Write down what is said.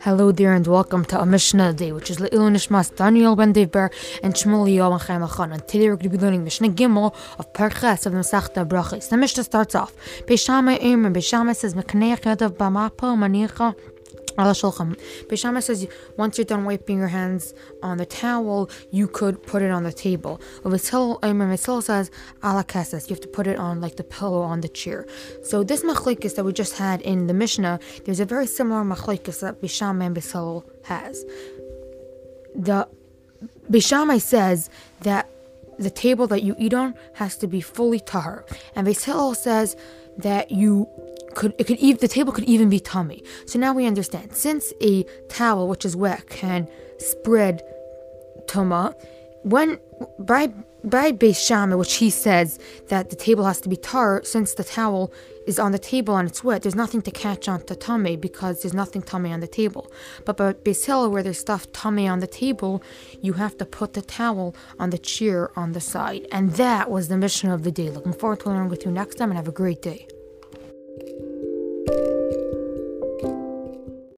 Hello there and welcome to a Mishnah day, which is Le'ilu Nishmas Daniel ben Dever and Shmuel Yovan Chaim Achan. And today we're going to be learning Mishnah Gimel of Perches of Masechta Brachis. The Mishnah starts off, Beishamai Emer, Beishamai says, Mekneich Yadav Bamapo Manicha Al Shulchan. Beis Shammai says once you're done wiping your hands on the towel, you could put it on the table. Vishil says Ala Kesses. You have to put it on like the pillow on the chair. So this machlekes that we just had in the Mishnah, there's a very similar machlekes that Beis Shammai and Vishil has. The Beis Shammai says that the table that you eat on has to be fully tahar, and Beis says that you could it could even the table could even be tamei. So now we understand. Since a towel which is wet can spread tumah, when by by Beis Shammai, which he says that the table has to be tar, since the towel is on the table and it's wet, there's nothing to catch on to tamei because there's nothing tamei on the table. But by Beis Hillel, where there's stuff tamei on the table, you have to put the towel on the chair on the side. And that was the Mishnah of the day. Looking forward to learning with you next time and have a great day.